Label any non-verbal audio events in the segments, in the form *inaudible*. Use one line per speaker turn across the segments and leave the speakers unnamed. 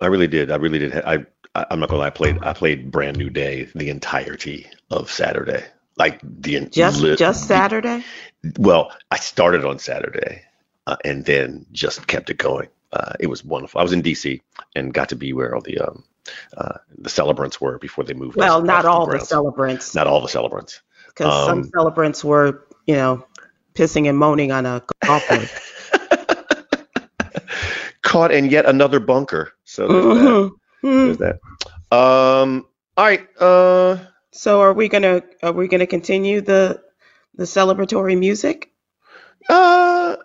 I really did. I really did. I, I I'm not gonna lie. I played I played Brand New Day the entirety of Saturday. Like the
just li- just Saturday.
Well, I started on Saturday, uh, and then just kept it going. Uh, it was wonderful. I was in DC and got to be where all the um, uh, the celebrants were before they moved.
Well, not all the, the celebrants.
Not all the celebrants.
Because um, some celebrants were, you know, pissing and moaning on a golf course. *laughs*
Caught in yet another bunker. So there's mm-hmm. that. There's that. Um. All right. Uh.
So are we gonna are we gonna continue the the celebratory music?
Uh,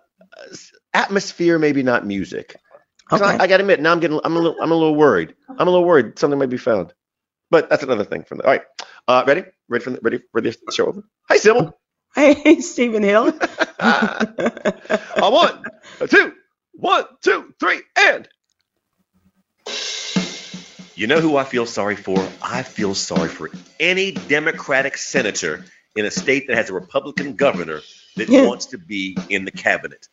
atmosphere, maybe not music. Okay. I, I got to admit, now I'm getting, I'm a little, I'm a little worried. I'm a little worried something might be found, but that's another thing from the. All right, uh, ready? Ready for the, ready for the show over? Hi, Sybil. *laughs*
Hey, Stephen Hill. *laughs* *laughs*
a one, a two, one, two, three, and. You know who I feel sorry for? I feel sorry for any Democratic senator in a state that has a Republican governor that wants to be in the cabinet.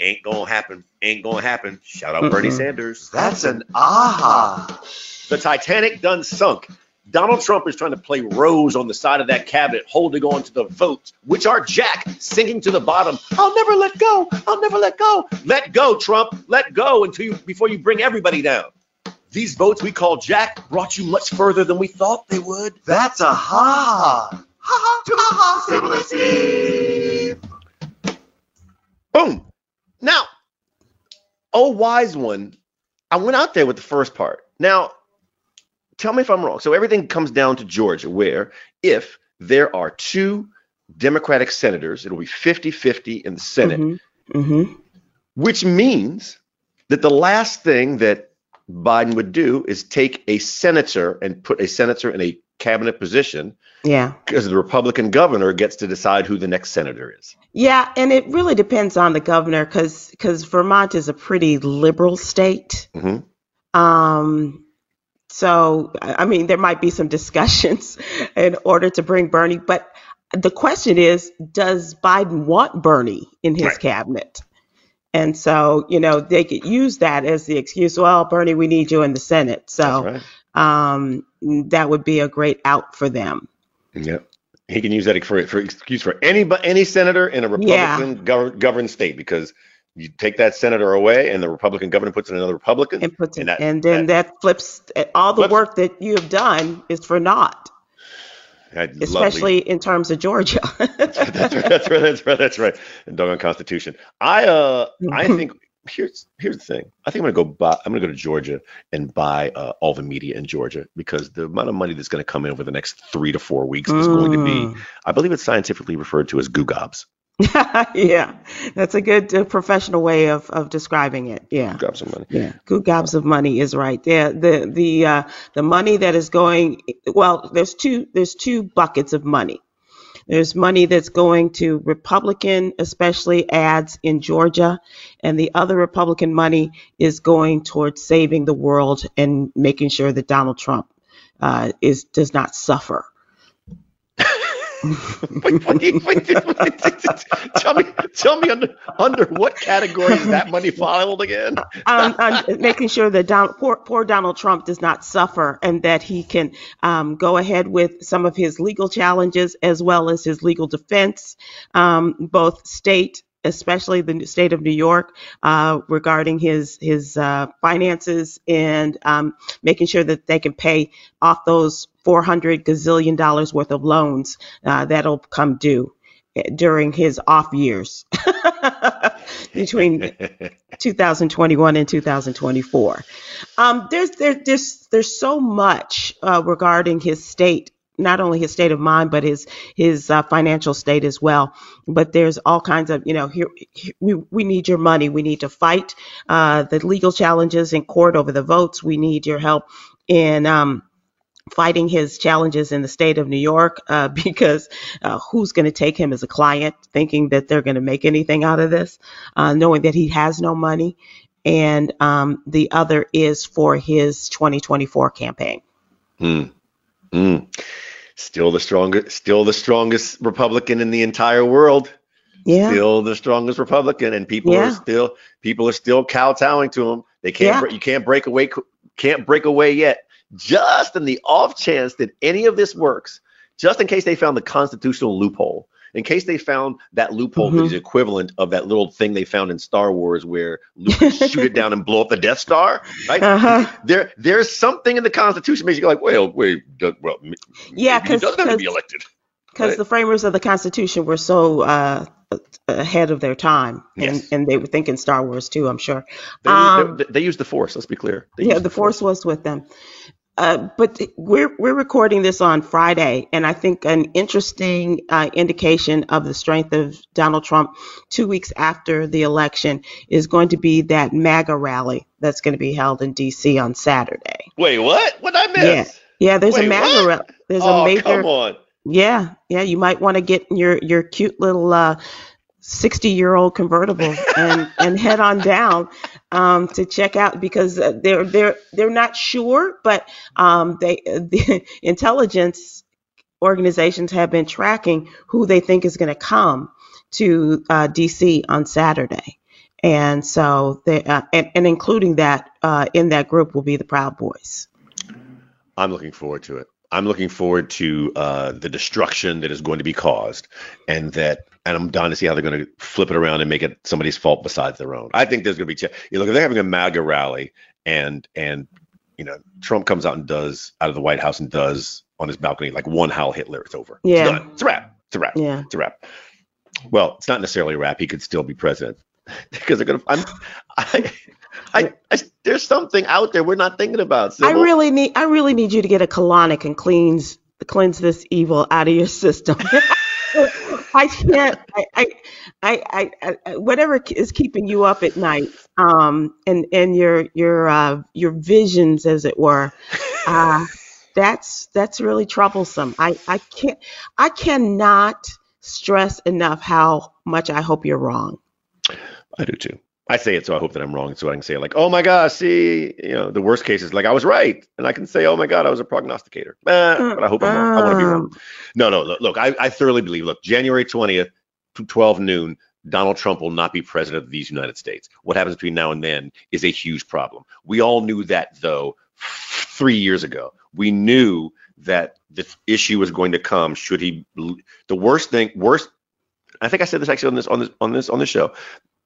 Ain't gonna happen. Ain't gonna happen. Shout out Bernie mm-hmm. Sanders.
That's an aha.
The Titanic done sunk. Donald Trump is trying to play Rose on the side of that cabinet, holding on to the votes, which are Jack sinking to the bottom. I'll never let go. I'll never let go. Let go, Trump. Let go until you before you bring everybody down. These votes we call Jack brought you much further than we thought they would.
That's a ha ha. Ha ha ha
Boom. Now, oh wise one, I went out there with the first part. Now, tell me if I'm wrong. So everything comes down to Georgia, where if there are two Democratic senators, it'll be 50 50 in the Senate, mm-hmm. Mm-hmm. which means that the last thing that Biden would do is take a senator and put a senator in a cabinet position.
Yeah.
Because the Republican governor gets to decide who the next senator is.
Yeah, and it really depends on the governor because because Vermont is a pretty liberal state. Mm-hmm. Um, so I mean, there might be some discussions *laughs* in order to bring Bernie, but the question is, does Biden want Bernie in his right. cabinet? And so, you know, they could use that as the excuse. Well, Bernie, we need you in the Senate. So, right um, that would be a great out for them.
Yep. He can use that for for excuse for any any senator in a Republican yeah. gov- governed state because you take that senator away and the Republican governor puts in another Republican
and puts and, that, and then that, that, flips all the flips. work that you have done is for naught. Especially in terms of Georgia. *laughs*
that's, right, that's, right, that's right. That's right. That's right. And doggone Constitution. I uh I think here's here's the thing. I think I'm gonna go buy. I'm gonna go to Georgia and buy uh, all the media in Georgia because the amount of money that's going to come in over the next three to four weeks mm. is going to be. Mm. I believe it's scientifically referred to as googobs. *laughs*
yeah, that's a good uh, professional way of, of describing it. Yeah,
gobs of money.
Yeah, good gobs of money is right. Yeah, the the uh, the money that is going. Well, there's two there's two buckets of money. There's money that's going to Republican, especially ads in Georgia, and the other Republican money is going towards saving the world and making sure that Donald Trump uh, is does not suffer
wait, wait, wait, tell me, tell me under under what category is that money filed again?
um, I'm making sure that Don, poor, poor Donald Trump does not suffer and that he can um, go ahead with some of his legal challenges as well as his legal defense, um, both state especially the state of New York, uh, regarding his his uh, finances and um, making sure that they can pay off those 400 gazillion dollars worth of loans uh, that'll come due eh, during his off years *laughs* between *laughs* 2021 and 2024. Um, there's there, there's there's so much uh, regarding his state not only his state of mind but his his uh, financial state as well. But there's all kinds of you know here, here, we we need your money. We need to fight uh, the legal challenges in court over the votes. We need your help in um, fighting his challenges in the state of New York uh, *laughs* because uh, who's going to take him as a client, thinking that they're going to make anything out of this, uh, knowing that he has no money. And um, the other is for his 2024 campaign.
Mm. Mm. Still the strongest, still the strongest Republican in the entire world. Yeah. Still the strongest Republican, and people yeah. are still people are still kowtowing to him. They can't. Yeah. You can't break away can't break away yet. Just in the off chance that any of this works, just in case they found the constitutional loophole, in case they found that loophole that is equivalent of that little thing they found in Star Wars where Luke *laughs* shoot it down and blow up the Death Star, right?
Uh-huh.
There, there's something in the Constitution makes you go like, well, wait, well,
Yeah,
maybe he
'cause-
doesn't have to be elected.
because
Right.
the framers of the Constitution were so uh, ahead of their time, and,
Yes.
and they were thinking Star Wars too. I'm sure.
They,
Um,
they, they use the Force. Let's be clear. They
yeah,
use
the force was with them. Uh, but we're we're recording this on Friday, and I think an interesting uh, indication of the strength of Donald Trump two weeks after the election is going to be that MAGA rally that's going to be held in D.C. on Saturday.
Wait, what? What I miss?
Yeah, there's
Wait,
a MAGA rally. There's
oh,
a major.
come on.
Yeah, yeah, you might want to get your your cute little uh, 60 year old convertible and and head on down um, to check out because uh, they're they're they're not sure, but um, they *laughs* the intelligence organizations have been tracking who they think is going to come to uh, DC on Saturday. And so, they, uh, and, and including that uh, in that group will be the Proud Boys.
I'm looking forward to it. I'm looking forward to uh, the destruction that is going to be caused, and that, and I'm dying to see how they're going to flip it around and make it somebody's fault besides their own. I think there's going to be, ch- you look, if they're having a MAGA rally, and and you know Trump comes out and does out of the White House and does on his balcony like one Heil Hitler, it's over.
Yeah.
it's done. It's a wrap. It's a wrap.
Yeah.
It's a wrap. Well, it's not necessarily a wrap. He could still be president *laughs* because they're gonna. I'm, I, I, I, there's something out there we're not thinking about.
So
I
really need I really need you to get a colonic and cleanse cleanse this evil out of your system. *laughs* I can't. I, I, I, I, whatever is keeping you up at night, um, and and your your uh, your visions, as it were, uh, that's that's really troublesome. I, I can't. I cannot stress enough how much I hope you're wrong.
I do too. I say it so I hope that I'm wrong, so I can say like, oh my gosh, see, you know, the worst case is like I was right, and I can say, oh my god, I was a prognosticator. Eh, but I hope I'm wrong. I want to be wrong.
Um,
No, no, look, look I, I thoroughly believe. Look, January 20th, 12 noon, Donald Trump will not be president of these United States. What happens between now and then is a huge problem. We all knew that though three years ago. We knew that the issue was going to come should he. The worst thing, worst. I think I said this actually on this on this on this on this show.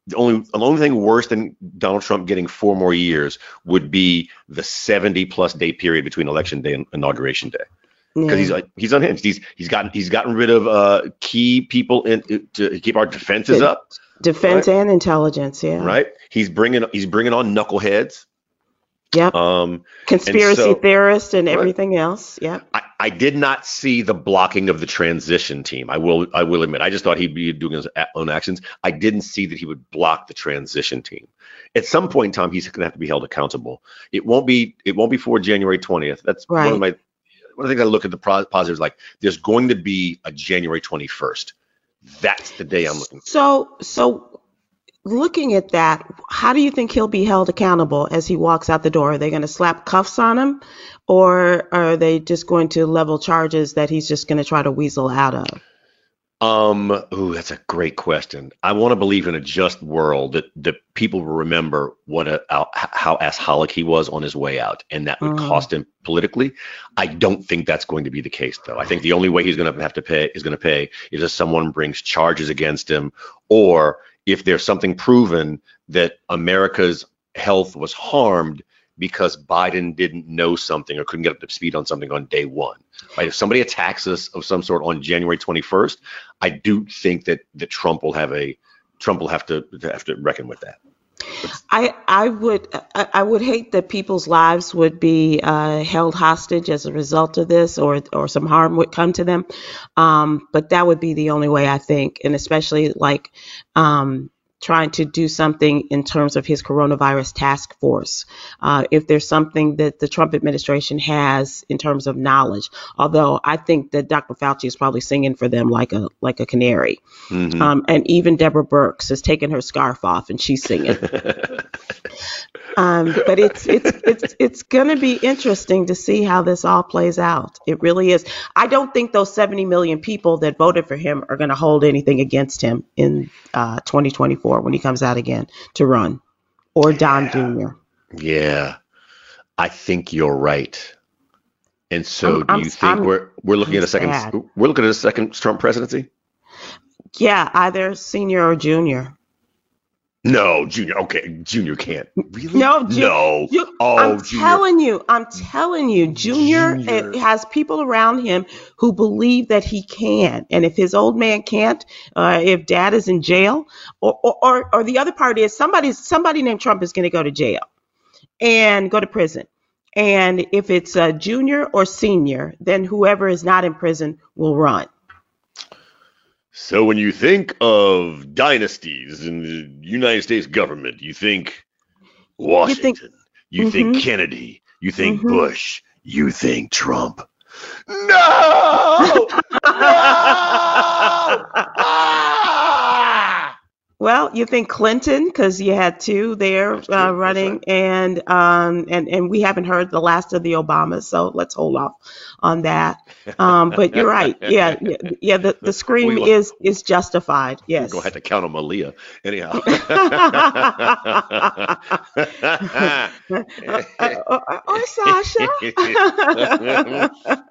The only the only thing worse than Donald Trump getting four more years would be the 70 plus day period between election day and inauguration day because
yeah.
he's like he's unhinged. He's he's gotten he's gotten rid of uh, key people in to keep our defenses up,
defense and intelligence. Yeah.
right? He's bringing he's bringing on knuckleheads.
Yep.
Um,
Conspiracy
so-
theorists and
Right.
everything else. Yep.
I, I did not see the blocking of the transition team. I will I will admit. I just thought he'd be doing his own actions. I didn't see that he would block the transition team. At some point in time, he's going to have to be held accountable. It won't be it won't be before January 20th. That's one of my one of the things I look at the positives like. There's going to be a January 21st. That's the day I'm looking. For.
So, so looking at that, how do you think he'll be held accountable as he walks out the door? Are they going to slap cuffs on him, or are they just going to level charges that he's just going to try to weasel out of?
Um, ooh, that's a great question. I want to believe in a just world that that people will remember what a how, how assholic he was on his way out, and that would
Mhm.
cost him politically. I don't think that's going to be the case, though. I think the only way he's going to have to pay is going to pay is if someone brings charges against him, or if there's something proven that America's health was harmed because Biden didn't know something or couldn't get up to speed on something on day one. Right? If somebody attacks us of some sort on January 21st, I do think that that Trump will have a Trump will have to, have to reckon with that.
I I would I, would hate that people's lives would be uh, held hostage as a result of this, or or some harm would come to them. Um, but that would be the only way I think, and especially like um, trying to do something in terms of his coronavirus task force. Uh, if there's something that the Trump administration has in terms of knowledge, although I think that Dr. Fauci is probably singing for them like a like a canary.
Mhm.
Um, and even Deborah Birx has taken her scarf off and she's singing. *laughs* Um, but it's it's it's it's going to be interesting to see how this all plays out. It really is. I don't think those 70 million people that voted for him are going to hold anything against him in uh, 2024 when he comes out again to run, or Don Jr.
yeah. I think you're right. And so,
I'm-
do
I'm-
you think
I'm-
we're we're looking
I'm
at a second
sad.
we're looking at a second Trump presidency?
Yeah, either senior or junior.
No, Junior. Okay, Junior can't. Really?
No, Ju-
no.
You-
oh,
I'm
Junior.
telling you, I'm telling you, Junior,
Junior.
has people around him who believe that he can. And if his old man can't, uh, if dad is in jail, or, or, or, or the other part is somebody, somebody named Trump is going to go to jail and go to prison. And if it's a junior or senior, then whoever is not in prison will run.
So when you think of dynasties in the United States government, you think Washington, you think,
Mhm.
Kennedy, you think
Mhm.
Bush, you think Trump. No! *laughs* no! Ah!
Well, you think Clinton because you had two there uh, running,
right.
and um, and and we haven't heard the last of the Obamas, so let's hold off on that. Um, but you're right, yeah, *laughs* yeah, yeah the, the scream
We
is is justified.
We're
Yes.
gonna have to count *laughs* *laughs* on Malia. Anyhow.
Uh, or, or Sasha.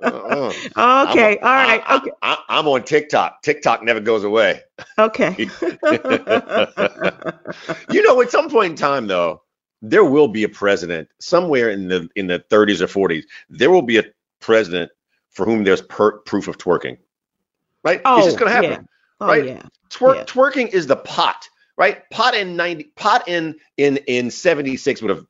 Uh-uh.
okay. All right. Okay.
I, am on TikTok. TikTok never goes away.
Okay. *laughs*
you know, at some point in time, though, there will be a president somewhere in the in the 30s or 40s. There will be a president for whom there's per- proof of twerking. Right? Oh, it's just
Oh,
gonna happen.
yeah. Oh
right?
yeah.
Twerk,
Yeah.
Twerking is the pot, right? Pot in 90, pot in in in 76 would have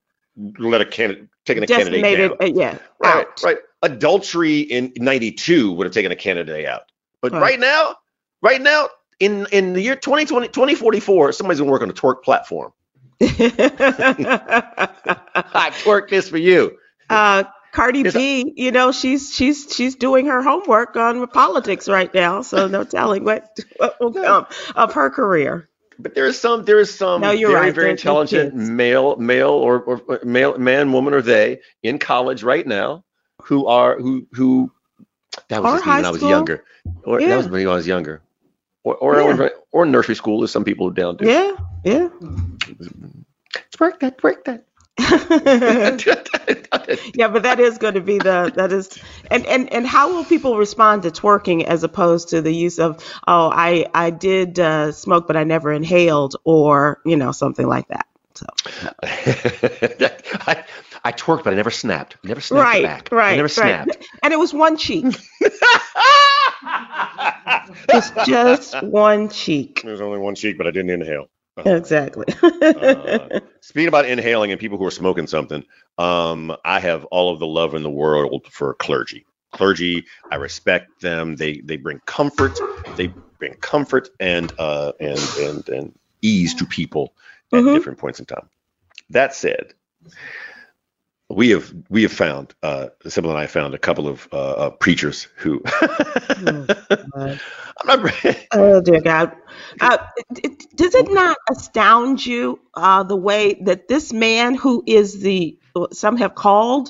let a candidate taken a
Just
candidate down.
Uh, yeah.
Right,
out.
right. Adultery in 92 would have taken a candidate out. But
Right.
right now, right now, in, in the year 2020, 2044, somebody's gonna work on a twerk platform. *laughs* I twerk this for you.
uh, Cardi
a-
B, you know, she's she's she's doing her homework on politics right now, so no *laughs* telling what what will come of her career.
But there is some, there is some
No,
very,
right.
very intelligent male, male or, or male, man, woman, or they in college right now who are who who that was
Or
just me when I was younger, or that
Yeah.
was when I was younger, or or
Yeah.
or nursery school, as some people down do.
Yeah, yeah.
Twerk that, twerk that. *laughs*
yeah, but that is going to be the that is and and and how will people respond to twerking as opposed to the use of oh I I did uh, smoke but I never inhaled or you know something like that. So *laughs*
I, I twerked, but I never snapped. Never snapped
right,
back.
right,
I never
right.
snapped.
And it was one cheek. *laughs* It's just one cheek.
There's only one cheek, but I didn't inhale. *laughs*
Exactly.
Uh, speaking about inhaling and people who are smoking something, um, I have all of the love in the world for clergy. Clergy, I respect them. They they bring comfort. They bring comfort and uh, and and and ease to people at
Mhm.
different points in time. That said, we have we have found uh, Sybil and I found a couple of uh, uh, preachers who. *laughs* Not. *laughs*
Oh dear God! Uh, it- it- does it not astound you uh, the way that this man, who is the some have called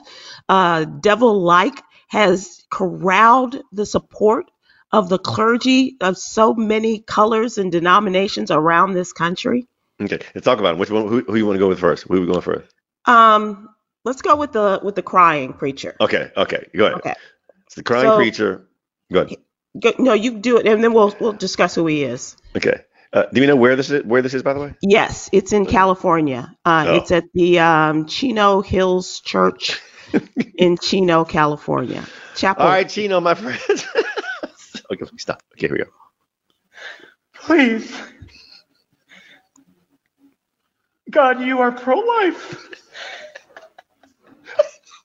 uh, devil-like, has corralled the support of the clergy of so many colors and denominations around this country?
Okay, let's talk about 'em. Which one? Who, who you want to go with first? Who are we going first?
Um, let's go with the with the crying preacher.
Okay, okay, go ahead.
Okay.
It's the crying
So-
preacher. Go ahead.
Go, no, you do it, and then we'll we'll discuss who he is.
Okay. Uh, do we know where this is? Where this is, by the way?
Yes, it's in California. Uh,
Oh.
It's at the um, Chino Hills Church *laughs* in Chino, California. Chapel.
All right, Chino, my friend. *laughs* okay, stop. Okay, here we go.
Please. God, you are pro life.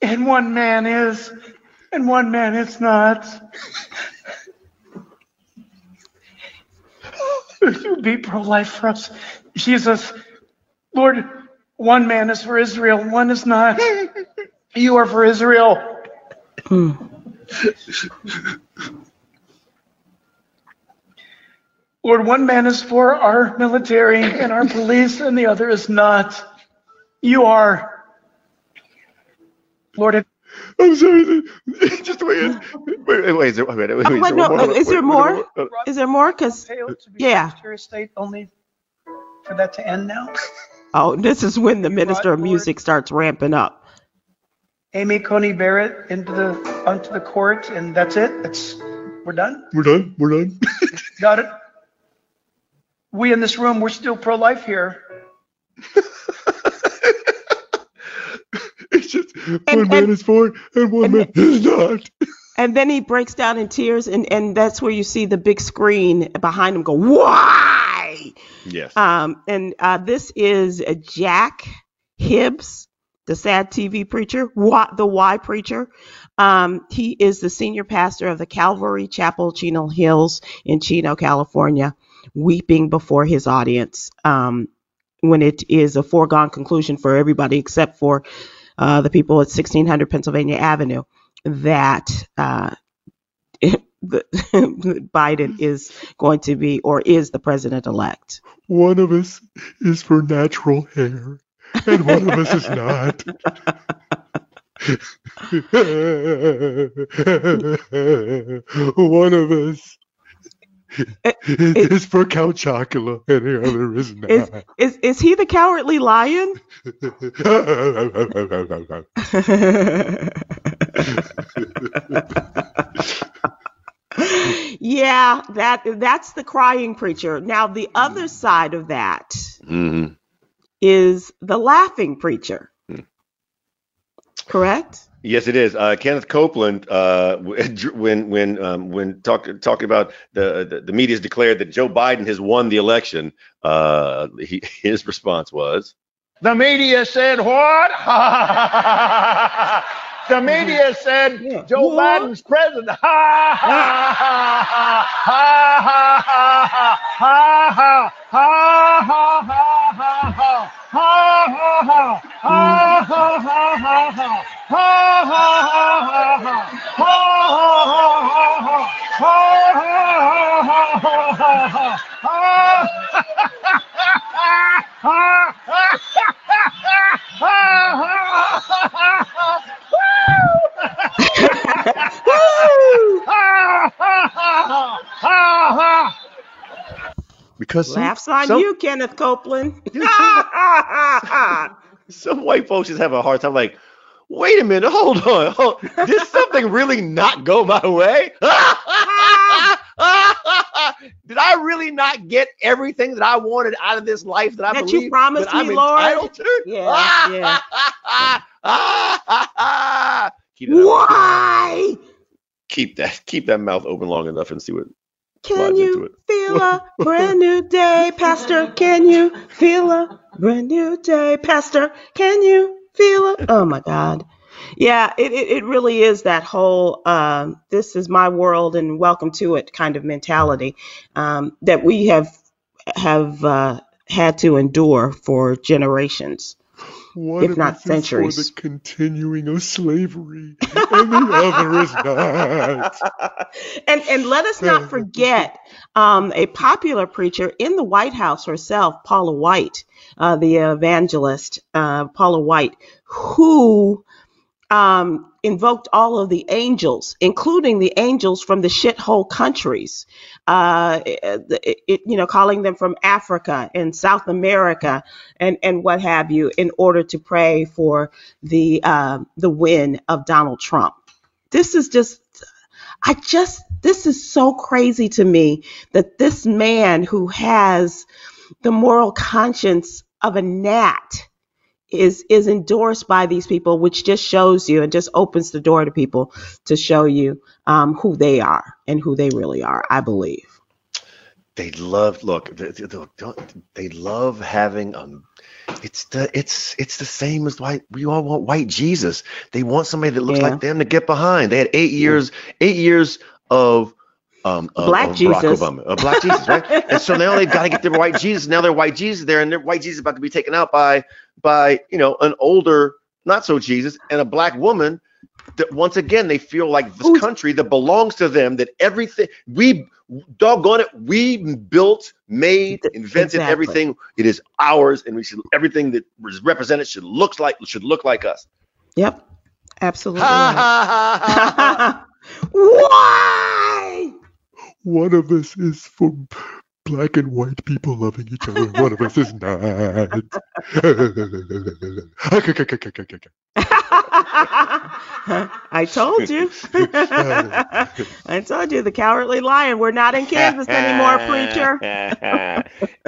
And one man is, and one man is not. You be pro life for us? Jesus, Lord, one man is for Israel, one is not. You are for Israel.
Hmm.
Lord, one man is for our military and our police, and the other is not. You are. Lord, it-
I'm sorry. *laughs* Just the way it is. Wait, wait, wait. Is there, wait, wait, wait,
wait,
there
no,
one
is there
Wait,
more?
wait, wait,
Is there more? Because uh,
Pompeo to be
Yeah.
Secretary of State only for that to end now? *laughs*
oh, this is when the minister of
Lord.
music starts ramping up.
Amy Coney Barrett into the onto the court, and that's it. That's we're done.
We're done. We're done. *laughs*
Got it. We in this room, we're still pro-life here.
One
And-
man
and-
is for it and one
and
man is not. *laughs*
And then he breaks down in tears, and, and that's where you see the big screen behind him go, Why?
Yes.
Um, and uh, this is Jack Hibbs, the sad TV preacher, why, the Why preacher. Um, he is the senior pastor of the Calvary Chapel, Chino Hills in Chino, California, weeping before his audience um, when it is a foregone conclusion for everybody except for uh, the people at 1600 Pennsylvania Avenue that uh, *laughs* Biden is going to be or is the president elect.
One of us is for natural hair, and one of us is not. *laughs* one of us *laughs* is for Count Chocula, and the other *laughs* is
Is,
not.
is is he the cowardly lion? *laughs* yeah, that that's the crying preacher. Now the other side of that
Mhm.
is the laughing preacher. Correct?
Yes, it is. Uh, Kenneth Copeland, uh, when when um, when talk, talking about the, the the media's declared that Joe Biden has won the election, uh, he, his response was,
The media said what? the media said
Yeah.
Joe
What?
Biden's president. Ha ha ha ha ha ha ha ha ha ha ha ha
because some,
Laughs on
some,
you, Kenneth Copeland. *laughs* *laughs*
some white folks just have a hard time. Like, wait a minute, hold on, hold, did something really not go my way? *laughs* did I really not get everything that I wanted out of this life that I
That you promised
that I'm
me, Lord?
entitled to?
Yeah,
yeah.
Why?
keep that keep that mouth open long enough and see what
Can you feel a *laughs* brand new day, Pastor? Can you feel a brand new day, Pastor? Can you feel it? Oh my God. Yeah, it, it, it really is that whole um, this is my world and welcome to it kind of mentality um, that we have have uh, had to endure for generations.
One
If not
is for the continuing of slavery, and the other is not. *laughs*
and and let us not forget um, a popular preacher in the White House herself, Paula White, uh, the evangelist, uh, Paula White, who um, invoked all of the angels, including the angels from the shithole countries, uh, it, it- you know, calling them from Africa and South America and, and what have you, in order to pray for the uh, the win of Donald Trump. This is just I just, this is so crazy to me that this man who has the moral conscience of a gnat is is endorsed by these people, which just shows you and just opens the door to people to show you um, who they are and who they really are. I believe.
They love look. They love having um. It's the it's it's the same as white. We all want white Jesus. They want somebody that looks
Yeah.
like them to get behind. They had eight years eight years of um
Black
of Barack
Jesus.
Obama, black Jesus, right? *laughs* and so now they've got to get their white Jesus. Now their white Jesus there, and their white Jesus is about to be taken out by by you know an older not so Jesus and a black woman. That once again they feel like this country that belongs to them. That everything we doggone it, we built, made, invented
exactly.
everything. It is ours, and we should everything that is represented should looks like should look like us.
Yep, absolutely. *laughs* Why?
One of us is for
black and white people loving each other. One of us is not. *laughs*
I told you. *laughs* I told you the cowardly lion. We're not in Kansas anymore, *laughs* preacher.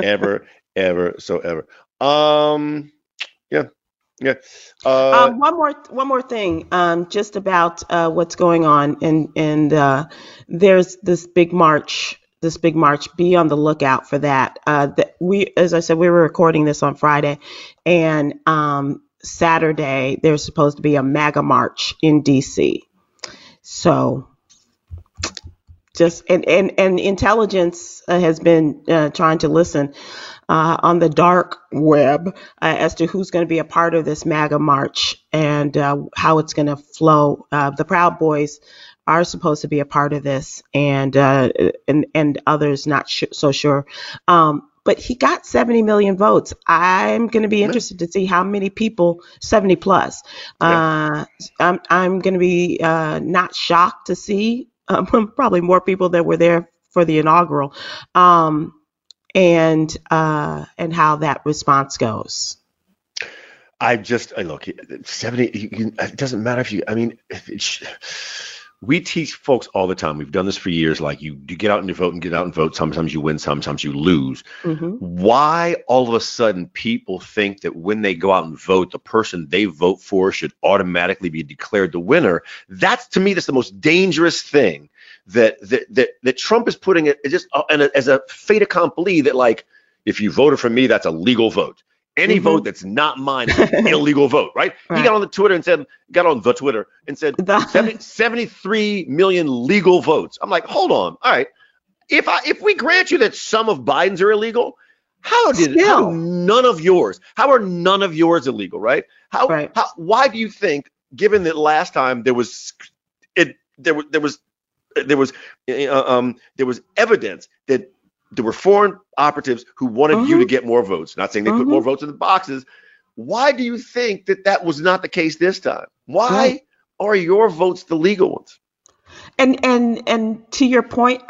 ever, ever, so ever. Um, yeah, yeah. Uh,
Um, one more, one more thing, um, just about uh, what's going on, and and uh, there's this big march, this big march. Be on the lookout for that. Uh, that we, as I said, we were recording this on Friday, and um, Saturday there's supposed to be a MAGA march in D.C. So just and and, and intelligence uh, has been uh, trying to listen uh, on the dark web uh, as to who's going to be a part of this MAGA march and uh, how it's going to flow. Uh, the Proud Boys are supposed to be a part of this, and uh, and and others not sh- so sure. Um, but he got 70 million votes. I'm going to be interested to see how many people, 70 plus. Uh, I'm, I'm going to be uh, not shocked to see um, *laughs* probably more people that were there for the inaugural, um, and uh, and how that response goes.
I just I look seventy. You, it doesn't matter if you. I mean, we teach folks all the time. We've done this for years. Like you, you get out and you vote and get out and vote. Sometimes you win, sometimes you lose.
hmm
Why all of a sudden people think that when they go out and vote, the person they vote for should automatically be declared the winner? That's to me that's the most dangerous thing that that that, that Trump is putting it just uh, and as a fait accompli that like if you voted for me, that's a legal vote. Any
Mhm.
vote that's not mine is an *laughs* illegal vote, right? He got on the Twitter and said, got on the Twitter and said *laughs* 70, 73 million legal votes. I'm like, hold on. All right. If I if we grant you that some of Biden's are illegal, how did how none of yours? How are none of yours illegal, right? How,
Right.
how why do you think, given that last time there was it there was there was there was uh, um there was evidence that there were foreign operatives who wanted you to
Mhm.
get more votes. Not saying they put more votes in the boxes. Why do you think that that was not the case this time? Why
Right.
are your votes the legal ones?
And and and to your point,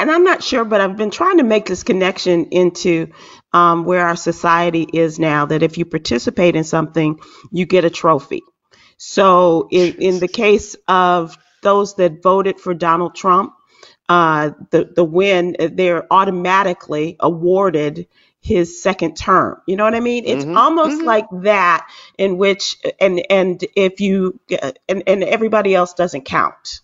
and I'm not sure, but I've been trying to make this connection into um, where our society is now. That if you participate in something, you get a trophy. So in in the case of those that voted for Donald Trump, uh, the the win, they're automatically awarded his second term. You know what I mean? It's
Mhm,
almost
mhm.
like that in which and and if you and and everybody else doesn't count.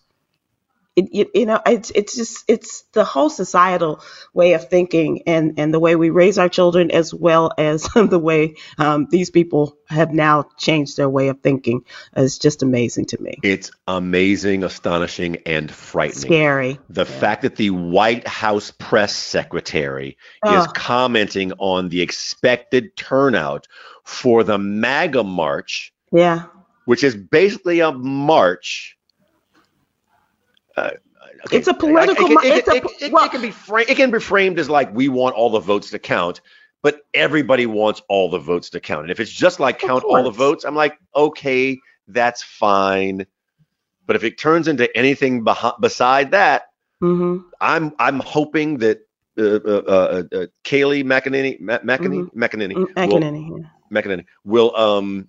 It, you, you know, it's it's just it's the whole societal way of thinking and and the way we raise our children as well as *laughs* the way um, these people have now changed their way of thinking is just amazing to me.
It's amazing, astonishing, and frightening.
Scary.
The fact that the White House press secretary is commenting on the expected turnout for the MAGA march,
Yeah.
which is basically a march. Uh, okay,
It's a political
it, it-
a
it-
po-
it-
well-
it can be fra- it can be framed as like we want all the votes to count, but everybody wants all the votes to count. And if it's just like count all the votes, I'm like, okay, that's fine. But if it turns into anything beh- beside that,
hmm
I'm I'm hoping that uh, uh, uh, uh, Kayleigh McEnany McEnany
Mm-hmm.
McEnany will,
McEnany. Yeah.
McEnany will um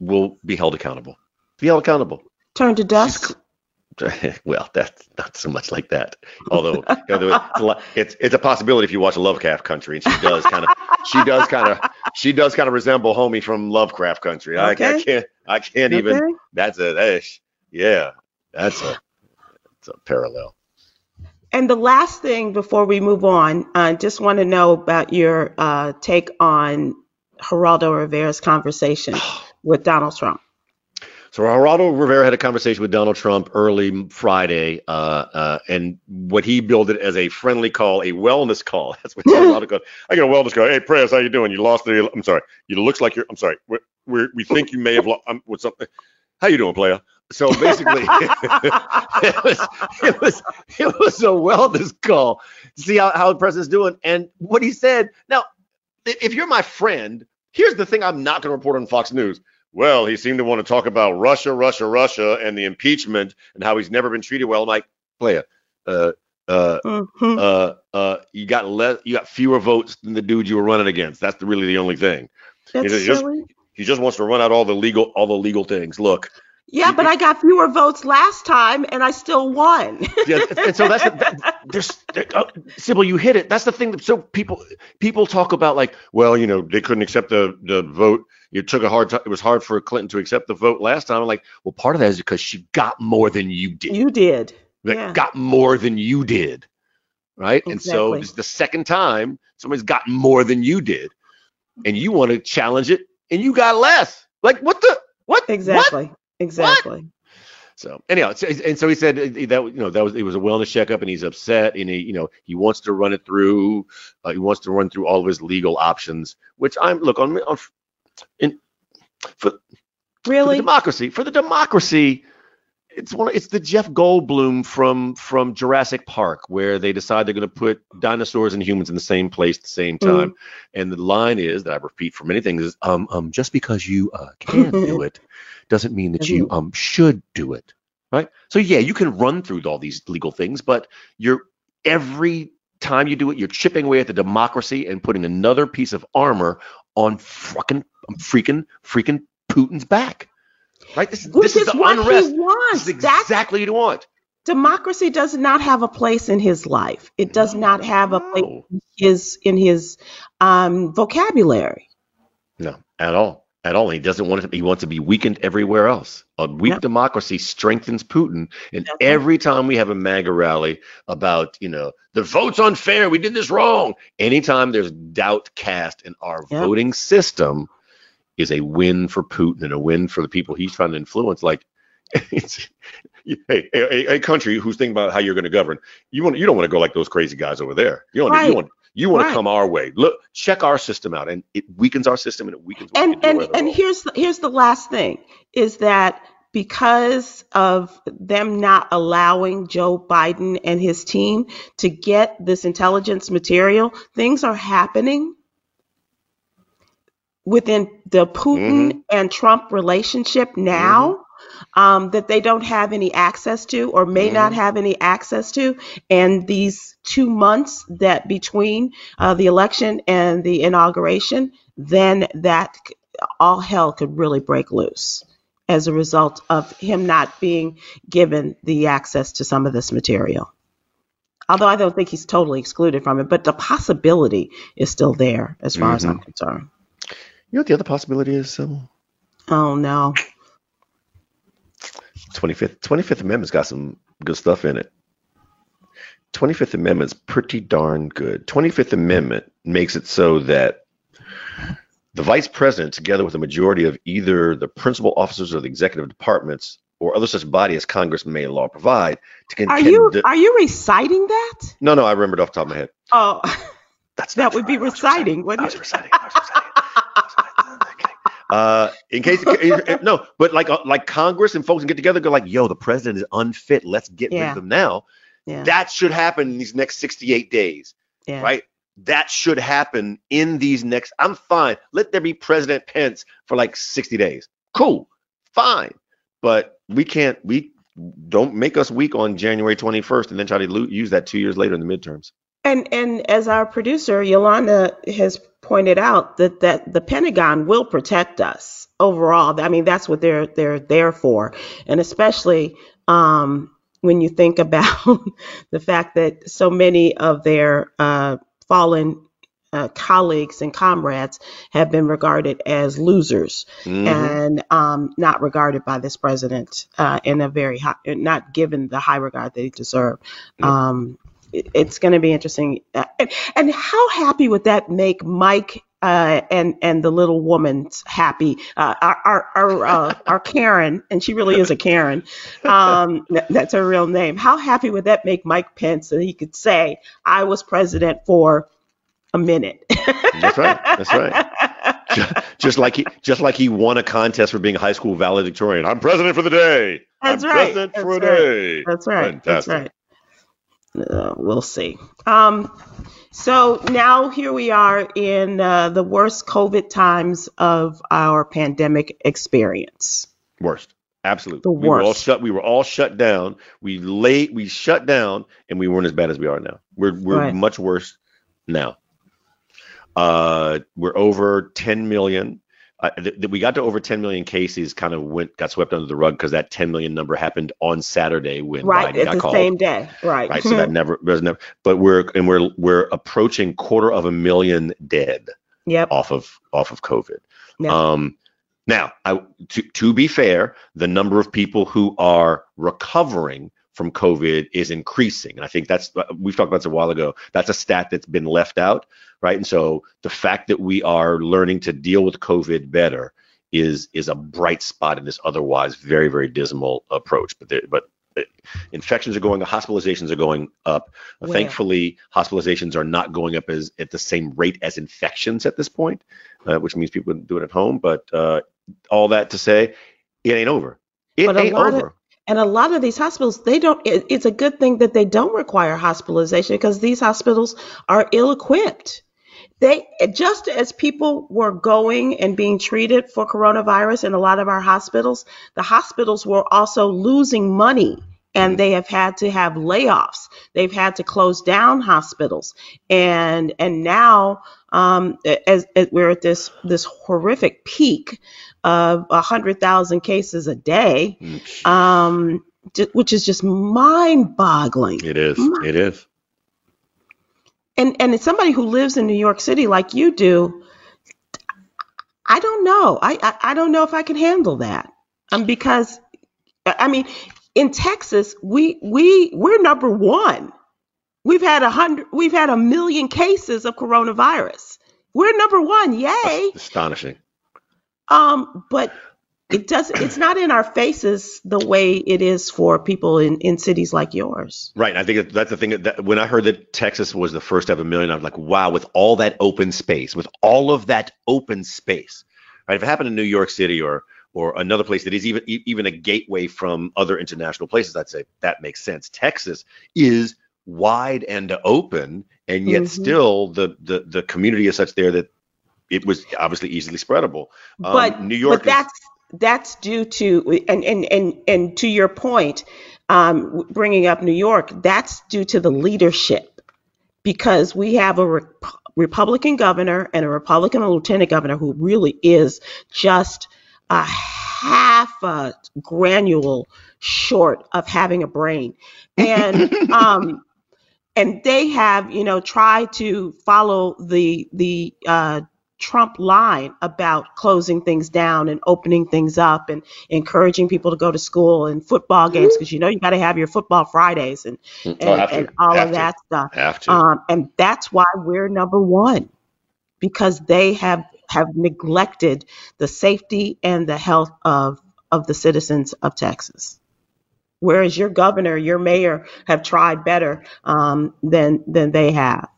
will be held accountable. Be held accountable.
Turn to dust.
cl- *laughs* well, that's not so much like that. Although you know, it's, a lot- it's it's a possibility if you watch Lovecraft Country, and she does kind of she does kind of she does kind of resemble homie from Lovecraft Country. I, I can't I can't even. That's a that's, yeah. That's a it's a parallel.
And the last thing before we move on, I just want to know about your uh, take on Geraldo Rivera's conversation *sighs* with Donald Trump.
So Geraldo Rivera had a conversation with Donald Trump early Friday, uh, uh, and what he billed it as a friendly call, a wellness call. *laughs* That's what Geraldo *laughs* called. I got a wellness call. Hey, Prez, how you doing? You lost the. I'm sorry. You looks like you're. I'm sorry. We're, we're, we think you may have lost. Um, what's up? How you doing, player? So basically, *laughs* it was it was it was a wellness call to see how, how the president's doing and what he said. Now, if you're my friend, here's the thing: I'm not going to report on Fox News. Well, he seemed to want to talk about Russia, Russia, Russia, and the impeachment and how he's never been treated well. I'm like, player, uh, Uh,
Mhm.
uh, uh, you got less, you got fewer votes than the dude you were running against. That's the, really the only thing.
That's
know, just-
silly.
He just wants to run out all the legal, all the legal things. Look,
Yeah, but I got fewer votes last time and I still won.
yeah, and so that's the, that, there's uh, Sybil, you hit it. That's the thing. That, so people people talk about like, well, you know, they couldn't accept the the vote. It took a hard time. It was hard for Clinton to accept the vote last time. I'm like, well, part of that is because she got more than you did.
you did.
Like,
yeah.
got more than you did, right? Exactly. And so it's the second time somebody's gotten more than you did, and you want to challenge it, and you got less. Like what the what? What?
Exactly. Exactly.
So anyhow, and so he said uh, that you know that was it was a wellness checkup, and he's upset, and he you know he wants to run it through. Uh, he wants to run through all of his legal options, which I'm look on on in for, for the
Really?
democracy for the democracy. It's one. It's the Jeff Goldblum from from Jurassic Park, where they decide they're going to put dinosaurs and humans in the same place at the same
Mm-hmm.
time. And the line is that I repeat for many things is um um just because you uh, can do *laughs* it doesn't mean that you um should do it, right? So yeah, you can run through all these legal things, but you're every time you do it, you're chipping away at the democracy and putting another piece of armor on fucking freaking freaking Putin's back. Right? This,
Which
this is,
is
the
what
unrest.
he wants.
This is
That's
exactly what you want.
democracy does not have a place in his life. It does not have a place in his in his um, vocabulary.
No, at all. At all. He doesn't want it to, he wants to be weakened everywhere else. A weak
Yep.
democracy strengthens Putin. And
That's right.
every time we have a MAGA rally about, you know, the vote's unfair, we did this wrong. Anytime there's doubt cast in our
Yep.
voting system is a win for Putin and a win for the people he's trying to influence. Like *laughs* it's hey, a, a country who's thinking about how you're going to govern. You want you don't want to go like those crazy guys over there. You don't
Right.
you want you want
Right.
to come our way. Look, check our system out, and it weakens our system, and it weakens.
And and and here's the, here's the last thing is that because of them not allowing Joe Biden and his team to get this intelligence material, things are happening within the Putin and Trump relationship now um, that they don't have any access to or may not have any access to. And these two months that between uh, the election and the inauguration, then that all hell could really break loose as a result of him not being given the access to some of this material. Although I don't think he's totally excluded from it, but the possibility is still there as far as I'm concerned.
You know what the other possibility is, Sybil?
Oh no.
25th 25th Amendment's got some good stuff in it. 25th Amendment's pretty darn good. 25th Amendment makes it so that the vice president, together with a majority of either the principal officers of the executive departments or other such body as Congress may law provide, to can,
Are
can
you
de-
are you reciting that?
no, no, I remembered off the top of my head.
Oh, *laughs*
That's
That would be
right.
Reciting,
I
wouldn't it?
reciting. I was reciting. I was reciting. *laughs* Uh, in case no, but like uh, like Congress and folks can get together, go like, "Yo, the president is unfit. Let's get rid
Yeah.
of him now."
yeah,
That should happen in these next 68 days,
yeah.
right? That should happen in these next. I'm fine. Let there be President Pence for like 60 days. Cool, fine. But we can't. We don't make us weak on January 21st and then try to use that two years later in the midterms.
And and as our producer Yolanda has pointed out that that the Pentagon will protect us overall. I mean that's what they're they're there for, and especially um, when you think *laughs* about the fact that so many of their uh, fallen uh, colleagues and comrades have been regarded as losers
Mhm.
and um, not regarded by this president uh, in a very high, not given the high regard they deserve.
Yep.
Um, it's going to be interesting. And, and how happy would that make Mike uh, and and the little woman happy? Uh, our our our, uh, our Karen, and she really is a Karen. Um, that's her real name. How happy would that make Mike Pence that he could say, "I was president for a minute."
That's right. That's right. Just like he just like he won a contest for being a high school valedictorian. I'm president for the day.
That's
I'm
right.
president for a
That's right.
day.
That's right. That's
Fantastic.
right. Uh, we'll see. Um, so now here we are in uh, the worst COVID times of our pandemic experience.
Worst. Absolutely.
The
We were all
worst.
shut. We were all shut down. We late. We shut down, and we weren't as bad as we are now. We're we're
Right.
much worse now. Uh, we're over 10 million. Uh, th- th- we got to over 10 million cases. Kind of went got swept under the rug because that 10 million number happened on Saturday when
right.
Biden
It's
got
the
called.
same day. Right.
Right. So that never *laughs* was never. But we're and we're we're approaching quarter of a million dead
yep.
off of off of COVID.
Yeah.
Um, now, I, to to be fair, the number of people who are recovering from COVID is increasing, and I think that's we've talked about this a while ago. That's a stat that's been left out, right? And so the fact that we are learning to deal with COVID better is is a bright spot in this otherwise very very dismal approach. But there, but uh, infections are going, up, hospitalizations are going up.
Where?
Thankfully, hospitalizations are not going up as at the same rate as infections at this point, uh, which means people do it at home. But uh, all that to say, it ain't over. It ain't over.
And a lot of these hospitals, they don't, it, it's a good thing that they don't require hospitalization because these hospitals are ill equipped. They, just as people were going and being treated for coronavirus in a lot of our hospitals, the hospitals were also losing money and they have had to have layoffs. They've had to close down hospitals. And, and now, um, as, as we're at this, this horrific peak of 100,000 cases a day,
Mm,
um, which is just mind-boggling.
It is. It is.
And and as somebody who lives in New York City like you do, I don't know. I I, I don't know if I can handle that. Um, because I I mean, in Texas, we we we're number one. We've had a hundred. We've had a million cases of coronavirus. We're number one. Yay!
Astonishing.
Um, but it does. It's not in our faces the way it is for people in in cities like yours.
Right. I think that- that's the thing that, when I heard that Texas was the first to have a million, I was like, wow, with all that open space, with all of that open space, right? If it happened in New York City or or another place that is even even a gateway from other international places, I'd say that makes sense. Texas is wide and open, and yet
Mhm.
still the the the community is such there that it was obviously easily spreadable. Um,
but
New York
but that's that's due to and and and and to your point um bringing up new york that's due to the leadership because we have a Re- republican governor and a republican lieutenant governor who really is just a half a granule short of having a brain and *laughs* um and they have you know tried to follow the the uh Trump line about closing things down and opening things up and encouraging people to go to school and football games because you know you got to have your football Fridays and and,
Oh, have
and all
Have
of
to.
that stuff.
have to.
Um, and that's why we're number one because they have have neglected the safety and the health of of the citizens of Texas. Whereas your governor, your mayor have tried better um, than than they have.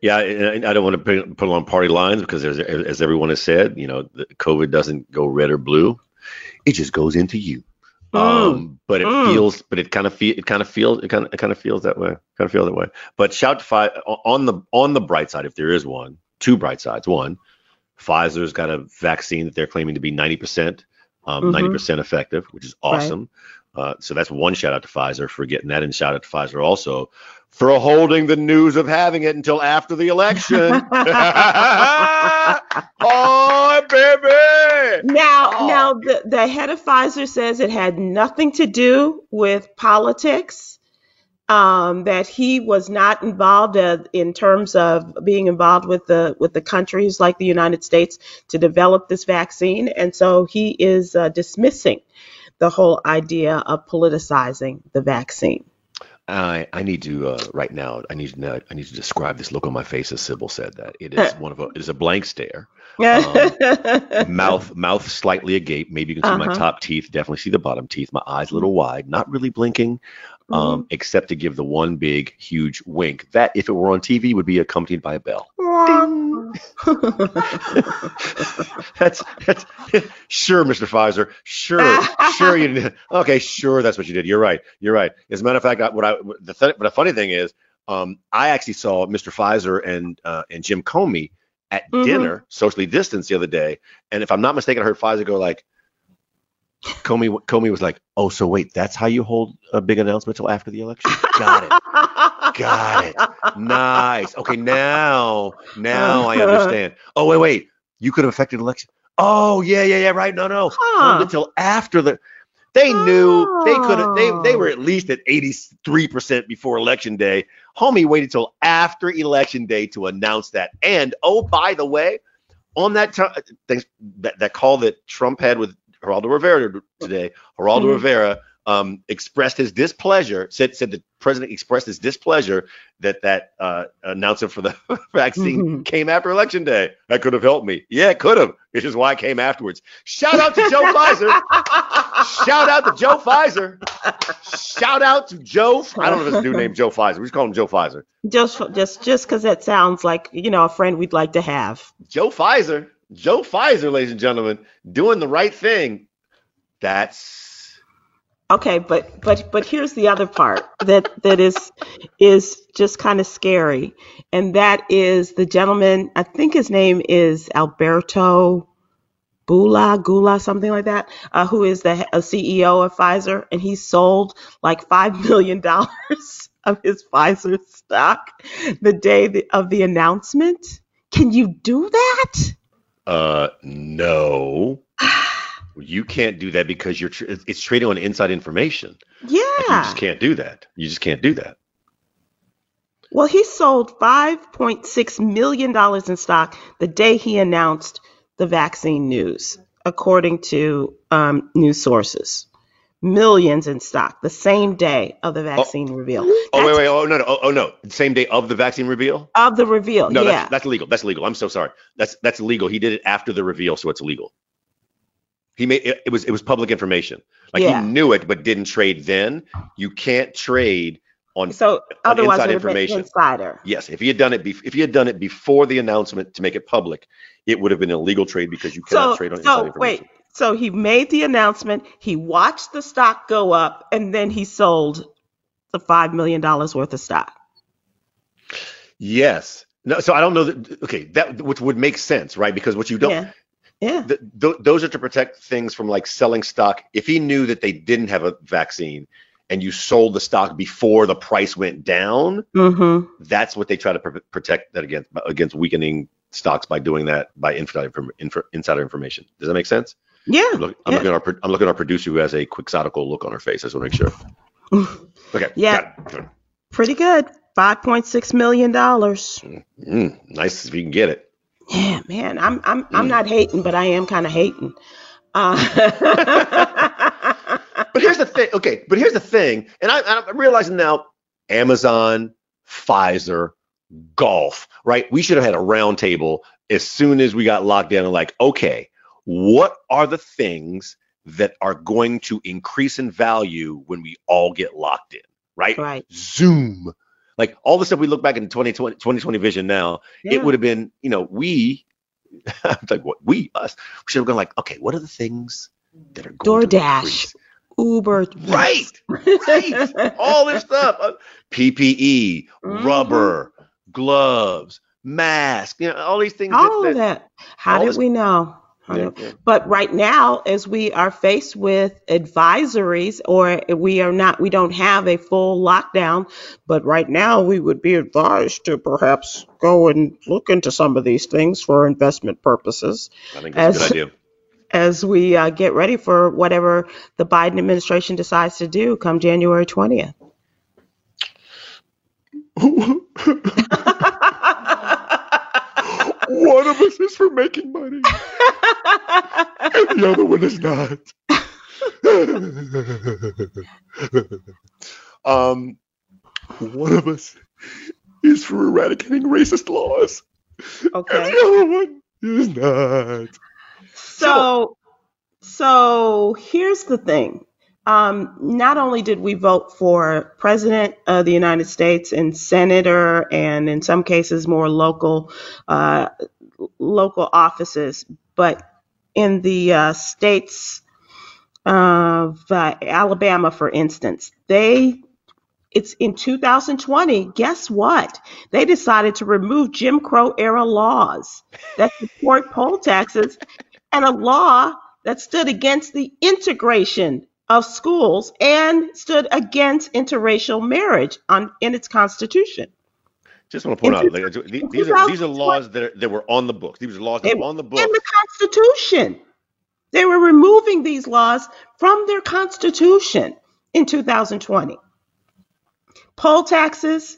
Yeah, yeah. I don't want to put, put along party lines because, as, as everyone has said, you know, the COVID doesn't go red or blue; it just goes into you.
Mm,
Um, but it
mm.
feels, but it kind of feel, it kind of feels, it kind of, it kind of feels that way. Kind of feel that way. But shout to Pfi- on the on the bright side, if there is one, two bright sides. One, Pfizer's got a vaccine that they're claiming to be 90%, um,
Mhm.
90% effective, which is
Right.
awesome. Uh, so that's one shout out to Pfizer for getting that, and shout out to Pfizer also for holding the news of having it until after the election. *laughs* *laughs* oh, baby!
Now,
Oh.
now the, the head of Pfizer says it had nothing to do with politics. Um, that he was not involved uh, in terms of being involved with the with the countries like the United States to develop this vaccine, and so he is uh, dismissing the whole idea of politicizing the vaccine.
I, I need to uh, right now. I need to know, I need to describe this look on my face as Sybil said that it is *laughs* one of a, it is a blank stare, *laughs* mouth mouth slightly agape. Maybe you can see my
Uh-huh.
top teeth. Definitely see the bottom teeth. My eyes a little wide, not really blinking, um, except to give the one big huge wink. That if it were on TV would be accompanied by a bell. *laughs* That's that's *laughs* sure, Mr. Pfizer. Sure, *laughs* sure you did. Okay, sure, that's what you did. You're right. You're right. As a matter of fact, I, what I the th- but the funny thing is, um, I actually saw Mr. Pfizer and uh, and Jim Comey at
Mhm.
dinner, socially distanced the other day, and if I'm not mistaken, I heard Pfizer go like, Comey Comey was like, "Oh, so wait, that's how you hold a big announcement till after the election?" Got it. Got it. Nice. Okay, now now I understand. Oh, wait, wait. You could have affected election. Oh, yeah, yeah, yeah. Right. No, no.
Huh.
Hold after the. They knew they could have. They they
Oh.
were at least at eighty three percent before election day. Homie waited till after election day to announce that. And oh, by the way, on that time, uh, thanks that, that call that Trump had with Geraldo Rivera today, Geraldo
Mhm.
Rivera um, expressed his displeasure. Said said the president expressed his displeasure that that uh, announcement for the *laughs* vaccine
Mhm.
came after election day. That could have helped me. Yeah, it could have. Which is why it came afterwards. *laughs* Shout out to Joe Pfizer. Shout out to Joe Pfizer. Shout out to Joe. I don't know if a dude named Joe Pfizer. We just call him Joe Pfizer.
Just just just because that sounds like you know a friend we'd like to have.
Joe Pfizer. Joe Pfizer, ladies and gentlemen, doing the right thing. That's
Okay, but but but here's the other part that that is is just kind of scary, and that is the gentleman. I think his name is Alberto Bula Gula, something like that, uh, who is the uh, CEO of Pfizer, and he sold like five million dollars *laughs* of his Pfizer stock the day of the announcement. Can you do that?
Uh no. *sighs* You can't do that because you're tr- it's trading on inside information. Like, you just can't do that. You just can't do that.
Well, he sold $5.6 million in stock the day he announced the vaccine news, according to um, news sources. Millions in stock the same day of the oh. vaccine reveal.
Oh wait, wait, oh no, no, oh, oh no. Same day of the vaccine reveal?
Of the reveal,
No,
yeah.
that's that's illegal. That's illegal. I'm so sorry. That's that's illegal. He did it after the reveal, so it's illegal. He made it, it was it was public information. Like
Yeah.
he knew it but didn't trade then. You can't trade on
so otherwise,
inside
it would have been
information.
insider.
Yes, if he had done it bef- if he had done it before the announcement to make it public, it would have been an illegal trade because you cannot
So,
trade on inside
so
information.
wait. So he made the announcement. He watched the stock go up, and then he sold the five million dollars worth of stock.
Yes. No, so I don't know that okay, that which would make sense, right? Because what you don't
Yeah. Yeah.
th- th- those are to protect things from like selling stock. If he knew that they didn't have a vaccine and you sold the stock before the price went down,
Mm-hmm.
that's what they try to pr- protect that against against weakening stocks by doing that by insider, infor- insider information. Does that make sense?
Yeah.
I'm, look, I'm
yeah.
looking at our I'm looking at our producer who has a quixotical look on her face. I just want to make sure. *laughs* Okay.
Yeah. Pretty good. Five point six million dollars.
Mm, nice if you can get it.
Yeah, man. I'm I'm I'm
Mm.
not hating, but I am kind of hating. Uh, *laughs*
But here's the thing. Okay, but here's the thing, and I, I'm realizing now, Amazon, Pfizer, golf, right? We should have had a round table as soon as we got locked down and like, okay, what are the things that are going to increase in value when we all get locked in, right?
right.
Zoom. Like all the stuff we look back in 2020, 2020 vision now,
Yeah.
it would have been, you know, we, *laughs* like what we, us, we should have gone like, okay, what are the things that are going
DoorDash. Uber.
Right, right. all this *laughs* stuff, uh, PPE,
Mhm.
rubber, gloves, mask, you know, all these things.
All
that,
of that. How did
this-
we know? How
Yeah, yeah.
But right now, as we are faced with advisories, or we are not, we don't have a full lockdown, but right now we would be advised to perhaps go and look into some of these things for investment purposes
I think that's a
as-
good idea.
as we uh, get ready for whatever the Biden administration decides to do come January 20th. *laughs*
One of us is for making money, and the other one is not. *laughs*
Um,
One of us is for eradicating racist laws, and the other one is not.
So, so here's the thing. Um, not only did we vote for president of the United States and senator, and in some cases more local, uh, local offices, but in the uh, states of uh, Alabama, for instance, they it's in 2020. Guess what? They decided to remove Jim Crow era laws that support poll taxes and a law that stood against the integration of schools and stood against interracial marriage on, in its constitution.
Just want to point
In
out, like, th- these are these are laws that are, that were on the books. These are laws that were on the books In
the Constitution. They were removing these laws from their Constitution in 2020. Poll taxes,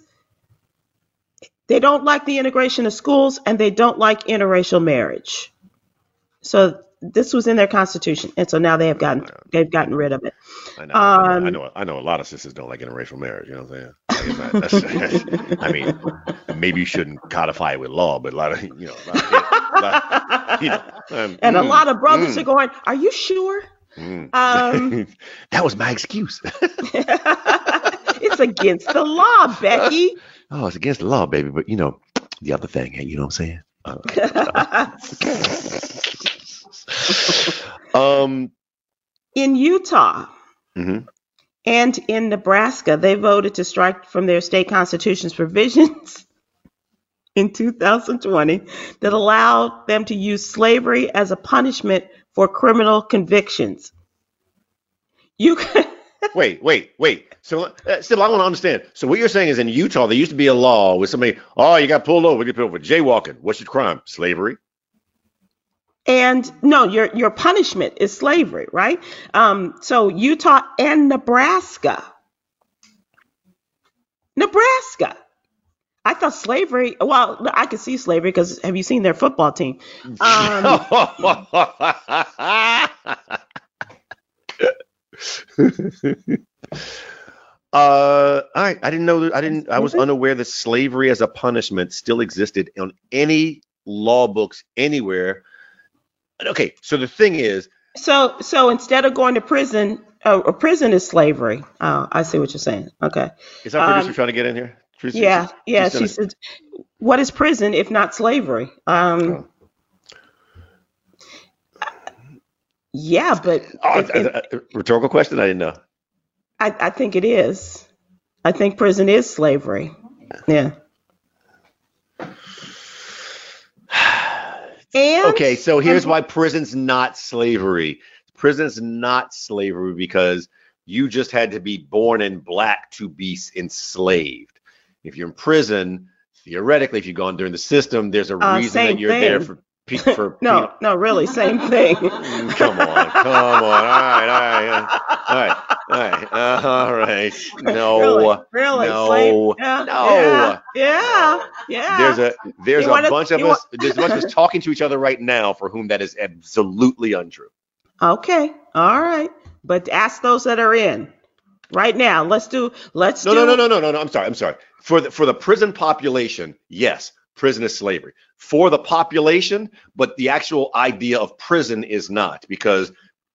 they don't like the integration of schools and they don't like interracial marriage. So this was in their Constitution. And so now they have gotten they've gotten rid of it.
I know, I know, I
Um,
know, I know. A lot of sisters don't like interracial marriage. You know what I'm saying? *laughs* Like, *laughs* I mean, maybe you shouldn't codify it with law, but a lot of you know, a of, a lot- you know, um,
And a
mm,
lot of brothers
mm,
are going, Are you sure?
mm.
Um, *laughs*
that was my excuse.
it's against the law, Becky.
oh, it's against the law, baby. But you know, the other thing, you know what I'm saying? Uh, *laughs* um.
in Utah
mhm.
and in Nebraska, they voted to strike from their state constitution's provisions *laughs* in 2020 that allowed them to use slavery as a punishment for criminal convictions. You *laughs* can,
Wait, wait, wait. So, uh, still, I want to understand. So, what you're saying is in Utah, there used to be a law where somebody, oh, you got pulled over, you get pulled over, jaywalking. What's your crime? Slavery.
And no, your your punishment is slavery, right? Um, so Utah and Nebraska, Nebraska. I thought slavery. Well, I could see slavery because have you seen their football team? Um, *laughs*
uh, right. I didn't know. that- I didn't. I was unaware that slavery as a punishment still existed on any law books anywhere. Okay, so the thing is,
so so instead of going to prison, uh, a prison is slavery. Oh, I see what you're saying. Okay.
is our producer
Um,
trying to get in here?
Yeah, yeah.
she's
She said, "What is prison if not slavery?" Um, yeah, but
Oh, uh, uh, rhetorical question. I didn't know.
I, I think it is. I think prison is slavery. Yeah. And
Okay, so here's why prison's not slavery. Prison's not slavery because you just had to be born in black to be enslaved. If you're in prison, theoretically, if you've gone during the system, there's a
Uh,
reason that you're there for for *laughs*
no, no, really, same thing. *laughs*
Come on, come on. All right, all right, all right, right, uh, *laughs* all right. No,
really, really,
no,
yeah,
no.
yeah, yeah,
there's a there's
You
a
wanna-
bunch of us there's a bunch of us talking to each other right now for whom that is absolutely untrue.
Okay, all right, but ask those that are in right now. Let's do. Let's
No,
do.
no, no, no, no, no, no. I'm sorry. I'm sorry. For the for the prison population, yes, prison is slavery. For the population, but the actual idea of prison is not because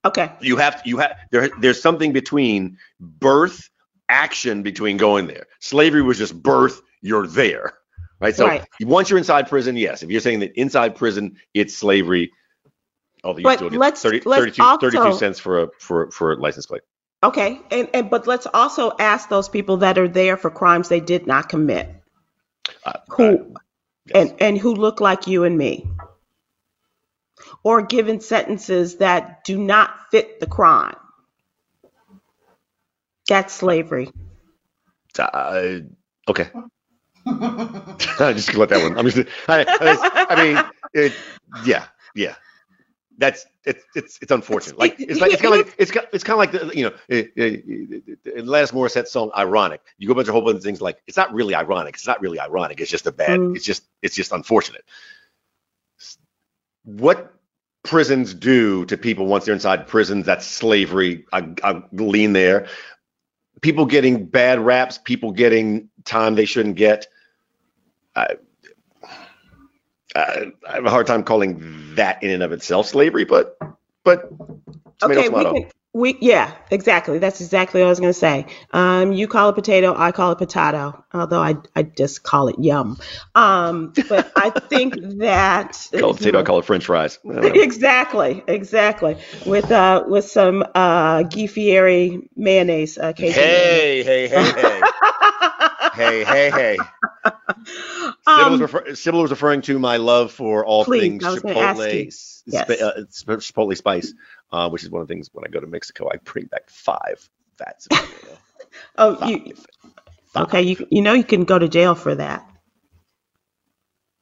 Okay,
you have you have there there's something between birth action between going there. Slavery was just birth, you're there. Right? So
Right.
once you're inside prison, yes. If you're saying that inside prison it's slavery, although you
But
still get
let's-
30,
let's
32, 32 cents for a for for a license plate.
okay, and, and but let's also ask those people that are there for crimes they did not commit,
Uh,
who
uh, yes.
and and who look like you and me, or given sentences that do not fit the crime. That's slavery.
Uh, okay. *laughs* I'm just gonna let that one. I'm just. I, I, I mean, it, yeah, yeah. That's it's it's it's unfortunate. Like it's like it's kind of like it's kind it's kind of like the you know it, it, it, Alanis Morissette's song "Ironic." You go a bunch of whole bunch of things like it's not really ironic. It's not really ironic. It's just a bad.
Mm.
It's just it's just unfortunate. What prisons do to people once they're inside prisons? That's slavery. I, I lean there. People getting bad raps. People getting time they shouldn't get. I, I, I have a hard time calling that in and of itself slavery, but but tomato,
okay,
tomato.
we can. We yeah, exactly. That's exactly what I was going to say. Um, you call it potato, I call it potato. Although I I just call it yum. Um, but I think *laughs* that
call it potato, I call it French fries. I don't know.
exactly, exactly. With uh with some uh Guy Fieri mayonnaise. Uh, Cajun
Hey, hey, hey, hey, *laughs* hey, hey, hey. Sybil, was
Um,
refer- was referring to my love for all
Please,
things
I was gonna ask you.
Chipotle, s-
Yes.
uh, Chipotle spice, uh, which is one of the things when I go to Mexico, I bring back five vats of *laughs*
oh,
Five.
you
Five.
okay? You you know you can go to jail for that.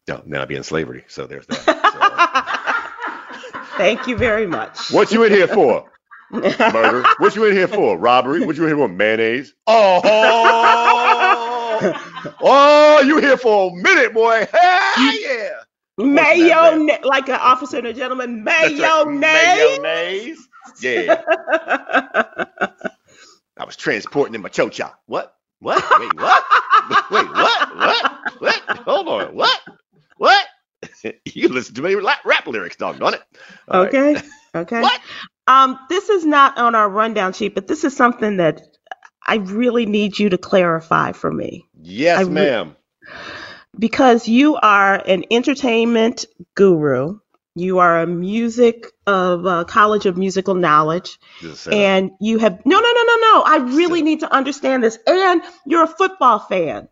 No, then I'd be in slavery. So there's that. *laughs*
Thank you very much.
What you in here for? *laughs* Murder? What you in here for? Robbery? What you in here for? Mayonnaise? Oh, oh, you here for a minute, boy? Hey, yeah.
Mayo, like an officer and a gentleman.
That's right,
Mayonnaise.
Mayonnaise. Yeah. *laughs* I was transporting in my chocha. What? What? Wait, what? *laughs* Wait, what? What? What? Hold on. What? What? *laughs* you listen to many rap rap lyrics, doggone it. All right.
okay. Okay.
What?
Um, this is not on our rundown sheet, but this is something that I really need you to clarify for me
Yes,
re-
ma'am.
Because you are an entertainment guru. You are a music of uh, College of Musical Knowledge,
This is a setup.
and you have no, no, no, no, no. I really need to understand this. And you're a football fan.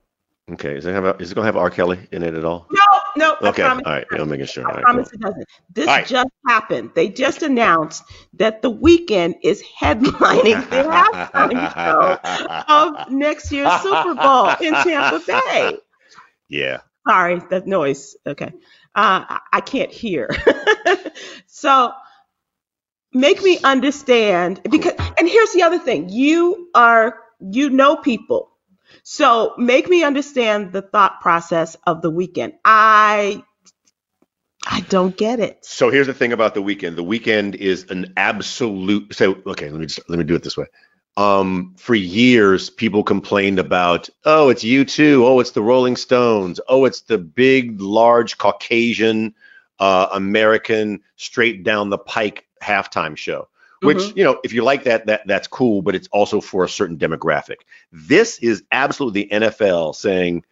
okay, is it, have, is it gonna have R. Kelly in it at all?
No, no.
Okay, all right. I'm making sure.
I
right,
promise
cool.
it doesn't. This
right.
just happened. They just announced that the Weeknd is headlining *laughs* the halftime show of next year's Super Bowl in Tampa Bay.
Yeah.
Sorry, that noise. Okay. Uh, I- I can't hear. *laughs* so make me understand because, and here's the other thing you are, you know people. So make me understand the thought process of the Weeknd. I, I don't get it.
So here's the thing about the Weeknd. The Weeknd is an absolute. So okay, let me just, let me do it this way. Um, for years, people complained about, oh, it's you too. Oh, it's the Rolling Stones. Oh, it's the big, large Caucasian uh, American straight down the pike halftime show. Which
Mhm.
you know, if you like that, that that's cool. But it's also for a certain demographic. This is absolutely the NFL saying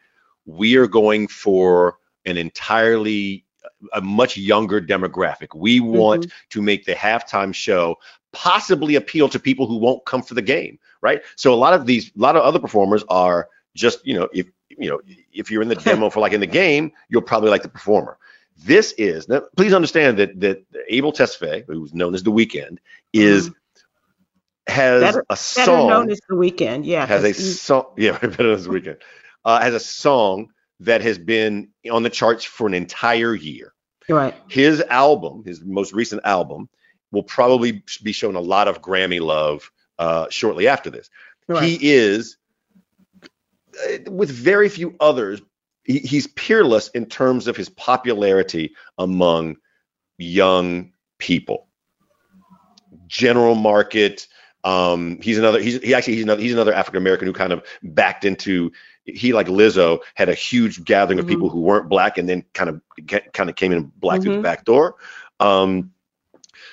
we are going for an entirely a much younger demographic. We want to make the halftime show possibly appeal to people who won't come for the game, right? So a lot of these, a lot of other performers are just, you know, if you know, if you're in the demo for like in the game, you'll probably like the performer. This is now. Please understand that that Abel Tesfaye, who's known as the Weeknd, is has
Better-
a
Better
song *laughs*
known as the Weeknd. Yeah.
has a song yeah better this weekend uh, has a song that has been on the charts for an entire year
right.
his album his most recent album will probably be shown a lot of grammy love uh, shortly after this
Right.
he is uh, with very few others he, he's peerless in terms of his popularity among young people general market um he's another he's he actually he's another he's another african american who kind of backed into he like lizzo had a huge gathering of
Mhm.
people who weren't black and then kind of kind of came in black through the
Mhm.
back door um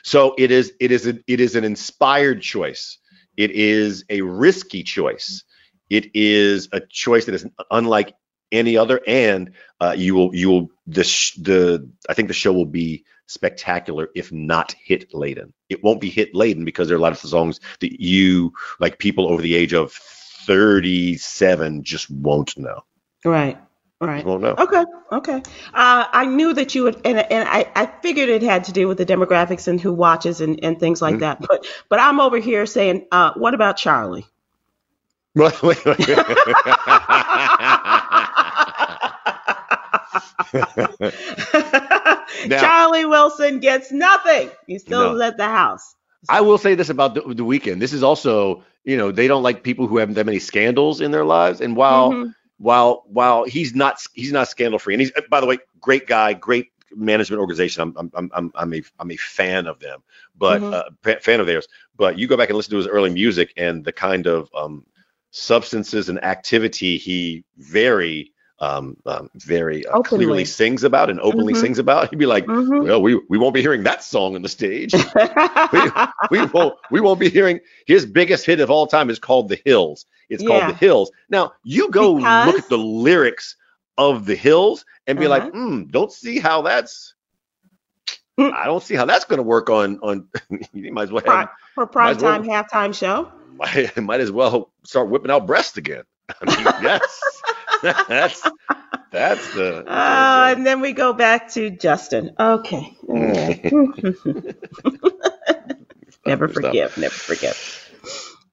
so it is it is a, it is an inspired choice. It is a risky choice. It is a choice that is unlike any other and uh, you will you will the the i think the show will be spectacular if not hit laden. It won't be hit laden because there are a lot of songs that you like people over the age of 37 just won't know.
Right. Right.
won't know
Okay. Okay. Uh, I knew that you would, and, and I, I figured it had to do with the demographics and who watches and, and things like
Mhm.
that. But but I'm over here saying, uh, what about Charlie?
Wait, wait, wait. Now-
Charlie Wilson gets nothing. He still
No.
at the house.
I will say this about the, the Weeknd. This is also, you know, they don't like people who have that many scandals in their lives. And while
Mhm.
While while he's not he's not scandal free, and he's by the way, great guy, great management organization. I'm I'm I'm I'm, I'm a I'm a fan of them, but
Mhm.
uh, fan of theirs. But you go back and listen to his early music and the kind of um, substances and activity he very um, um very uh, clearly sings about and openly
Mhm.
sings about. He'd be like,
Mhm.
well, we we won't be hearing that song on the stage *laughs* we, we won't we won't be hearing his biggest hit of all time is called The Hills. It's
Yeah.
called The Hills. Now you go look at the lyrics of The Hills and be like,
Uh-huh.
hmm, don't see how that's
Mm.
I don't see how that's gonna work on on *laughs* you might as well have,
for
prime time well-
halftime show. *laughs*
might, might as well start whipping out breasts again. I mean, yes. *laughs* that's That's the. *laughs*
Uh, and then we go back to Justin. Okay. *laughs* never forgive. Never forgive.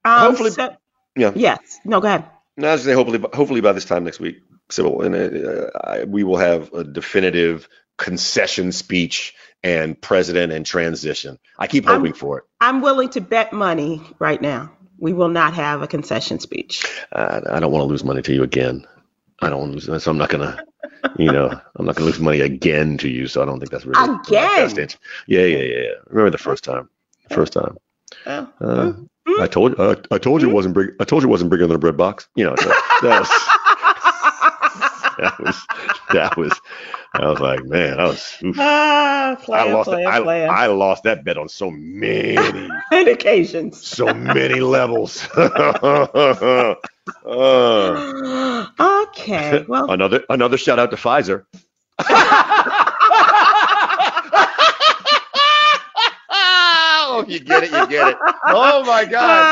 Um,
Hopefully-
so-
yeah.
Yes. No, go ahead.
No, I was say hopefully, hopefully by this time next week, Sybil, and uh, I, we will have a definitive concession speech and president and transition. I keep
I'm-
hoping for it.
I'm willing to bet money right now. We will not have a concession speech.
I, I don't want to lose money to you again. I don't want to lose, so I'm not gonna, you know, *laughs* I'm not gonna lose money again to you. So I don't think that's really in
Again?
Yeah, yeah, yeah, yeah. Remember the first time? First time.
Oh.
Uh, I told uh, I told you it wasn't big. I told you it wasn't bigger than a bread box. You know, so that was *laughs* that was that was. I was like, man, I was. oof.
Ah,
I
player,
lost.
player,
I,
player.
I lost that bet on so *laughs* many,
On occasions.
so many levels. Uh, *gasps*
okay. *laughs* Well,
another another shout out to Pfizer. *laughs* oh, you get it, you get it. Oh my God.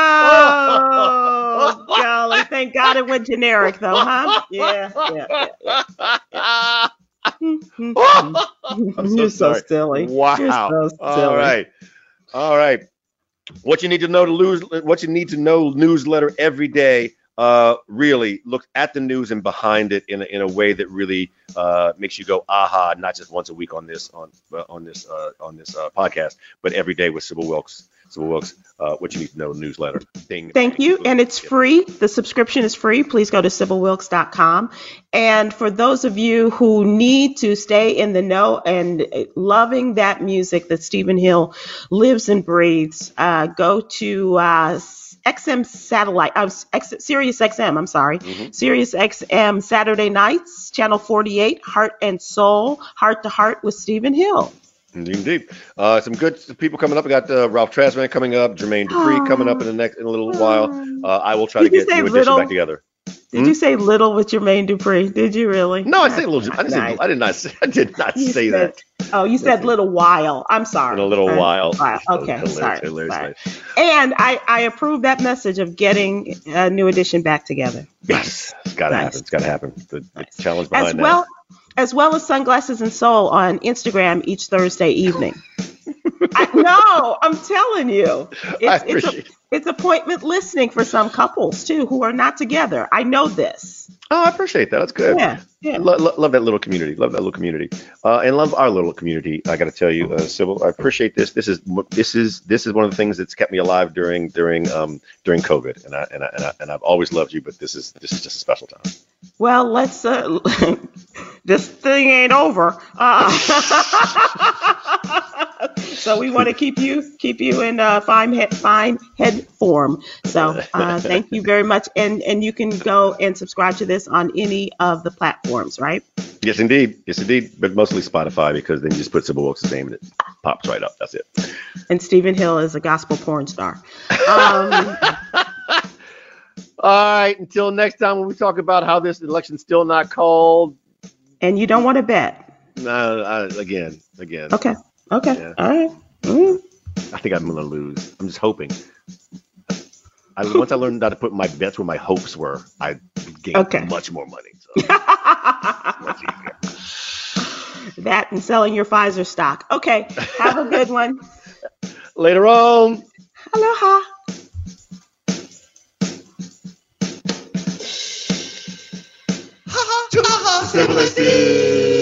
oh, *laughs* golly. Thank God it went generic, though, huh? Yeah. yeah, yeah.
I'm so
You're so silly.
Wow.
So silly.
All right. All right. What you need to know to lose what you need to know newsletter every day. Uh, really look at the news and behind it in a, in a way that really uh, makes you go aha, not just once a week on this on uh, on this uh, on this uh, podcast, but every day with Sybil Wilkes. Sybil Wilkes, uh, what you need to know newsletter thing.
Thank you. And it's free. The subscription is free. Please go to sybilwilkes.com. And for those of you who need to stay in the know and loving that music that Stephen Hill lives and breathes, uh, go to uh, XM satellite, uh, X, Sirius XM, I'm sorry,
Mhm.
Sirius XM Saturday nights, channel 48, Heart and Soul, Heart to Heart with Stephen Hill.
Indeed, indeed. Uh, some good people coming up. We got uh, Ralph Tresvant coming up, Jermaine Dupri coming up in the next in a little while. Uh, I will try
Did
to get
say
New Edition
little?
back together.
Did hmm? you say little with Jermaine Dupri? Did you really?
No, I say little. I, didn't
Nice.
say, I did not. Say, I did not
You
say
said-
that
Oh, you said little while. I'm sorry.
in a little while.
while. Okay,
Hilarious,
sorry.
hilarious,
sorry.
hilarious.
And I, I approve that message of getting a new edition back together.
Yes, it's got to
Nice.
happen. It's got to happen. The, the challenge behind
As
that.
well as well as sunglasses and soul on Instagram each Thursday evening. I, no, I'm telling you, it's, it's, a, it's appointment listening for some couples too who are not together. I know this.
oh, I appreciate that. That's good.
Yeah, yeah.
Lo- lo- love that little community. Love that little community, uh, and love our little community. I got to tell you, uh, Sybil, I appreciate this. This is this is this is one of the things that's kept me alive during during um, during COVID, and I, and I and I and I've always loved you, but this is this is just a special time.
Well, let's. Uh, *laughs* this thing ain't over. Uh, *laughs* so we want to keep you keep you in uh, fine head fine head form. So uh, thank you very much, and and you can go and subscribe to this on any of the platforms, right?
Yes, indeed. Yes, indeed. But mostly Spotify because then you just put Sybil Wilkes' name and it pops right up. That's it.
And Stephen Hill is a gospel porn star. Um, *laughs*
All right. Until next time, when we talk about how this election's still not called.
and you don't want to bet.
Uh, I, again, again.
Okay. Okay.
Yeah.
All right. Mm.
I think I'm gonna lose. I'm just hoping. I, once I learned how to put my bets where my hopes were, I gained
Okay.
much more money. So *laughs*
that and selling your Pfizer stock. Okay. Have a good one. *laughs*
Later on.
Aloha.
Sybil and Steve.